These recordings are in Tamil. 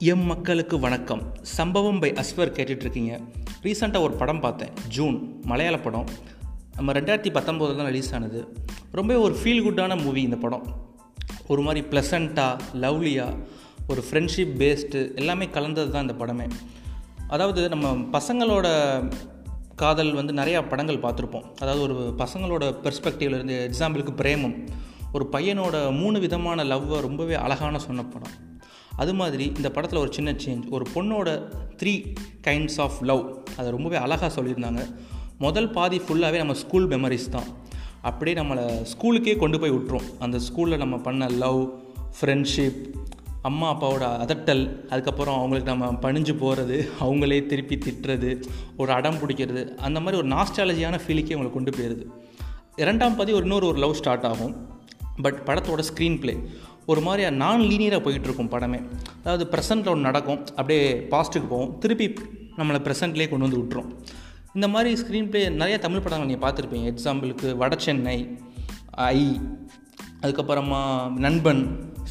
எம் மக்களுக்கு வணக்கம். சம்பவம் பை அஸ்வர் கேட்டுட்ருக்கீங்க. ரீசெண்டாக ஒரு படம் பார்த்தேன். ஜூன் மலையாள படம். நம்ம ரெண்டாயிரத்தி பத்தொம்போதில் தான் ரிலீஸ் ஆனது. ரொம்ப ஒரு ஃபீல் குட்டான மூவி இந்த படம். ஒரு மாதிரி ப்ளசண்ட்டாக லவ்லியாக ஒரு ஃப்ரெண்ட்ஷிப் பேஸ்டு எல்லாமே கலந்தது தான் இந்த படமே. அதாவது நம்ம பசங்களோட காதல் வந்து நிறையா படங்கள் பார்த்துருப்போம். அதாவது ஒரு பசங்களோட பெர்ஸ்பெக்டிவ்லேருந்து எக்ஸாம்பிளுக்கு பிரேமம். ஒரு பையனோட மூணு விதமான லவ்வை ரொம்பவே அழகான சொன்ன படம். அது மாதிரி இந்த படத்தில் ஒரு சின்ன சேஞ்ச் ஒரு பொண்ணோட த்ரீ கைண்ட்ஸ் ஆஃப் லவ் அதை ரொம்பவே அழகாக சொல்லியிருந்தாங்க. முதல் பாதி ஃபுல்லாகவே நம்ம ஸ்கூல் மெமரிஸ் தான். அப்படியே நம்மளை ஸ்கூலுக்கே கொண்டு போய் விட்டுரும். அந்த ஸ்கூலில் நம்ம பண்ண லவ் ஃப்ரெண்ட்ஷிப் அம்மா அப்பாவோட அதட்டல் அதுக்கப்புறம் அவங்களுக்கு நம்ம பணிஞ்சு போகிறது அவங்களே திருப்பி திட்டுறது ஒரு அடம் பிடிக்கிறது அந்த மாதிரி ஒரு நாஸ்டாலஜியான ஃபீலுக்கே அவங்களை கொண்டு போயிடுது இரண்டாம் பாதி ஒரு இன்னொரு ஒரு லவ் ஸ்டார்ட் ஆகும். பட் படத்தோட ஸ்க்ரீன் பிளே ஒரு மாதிரி நான் லீனியராக போயிட்டுருக்கும் படமே. அதாவது ப்ரெசண்ட்டில் ஒன்று நடக்கும் அப்படியே பாஸ்ட்டுக்கு போகும் திருப்பி நம்மளை ப்ரெசண்ட்லேயே கொண்டு வந்து விட்டுரும். இந்த மாதிரி ஸ்க்ரீன் ப்ளே நிறைய தமிழ் படங்கள் நீங்கள் பார்த்துருப்பீங்க. எக்ஸாம்பிளுக்கு வட சென்னை ஐ அதுக்கப்புறமா நண்பன்.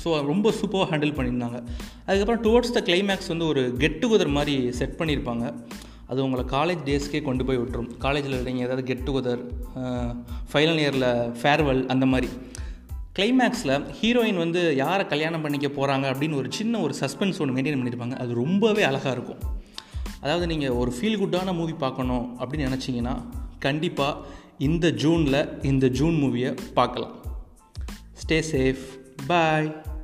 ஸோ ரொம்ப சூப்பராக ஹேண்டில் பண்ணியிருந்தாங்க. அதுக்கப்புறம் டுவோர்ட்ஸ் த கிளைமேக்ஸ் வந்து ஒரு கெட் டுகெதர் மாதிரி செட் பண்ணியிருப்பாங்க. அது உங்களை காலேஜ் டேஸ்க்கே கொண்டு போய் விட்டுரும். காலேஜில் நீங்கள் ஏதாவது கெட் டுகெதர் ஃபைனல் இயரில் ஃபேர்வெல் அந்த மாதிரி. கிளைமேக்ஸில் ஹீரோயின் வந்து யாரை கல்யாணம் பண்ணிக்க போகிறாங்க அப்படின்னு ஒரு சின்ன ஒரு சஸ்பென்ஸ் ஒன்று மெயின்டைன் பண்ணியிருப்பாங்க அது ரொம்பவே அழகாக இருக்கும். அதாவது நீங்கள் ஒரு ஃபீல் குட்டான மூவி பார்க்கணும் அப்படின்னு நினச்சிங்கன்னா கண்டிப்பாக இந்த ஜூனில் இந்த ஜூன் மூவியை பார்க்கலாம். ஸ்டே சேஃப் பாய்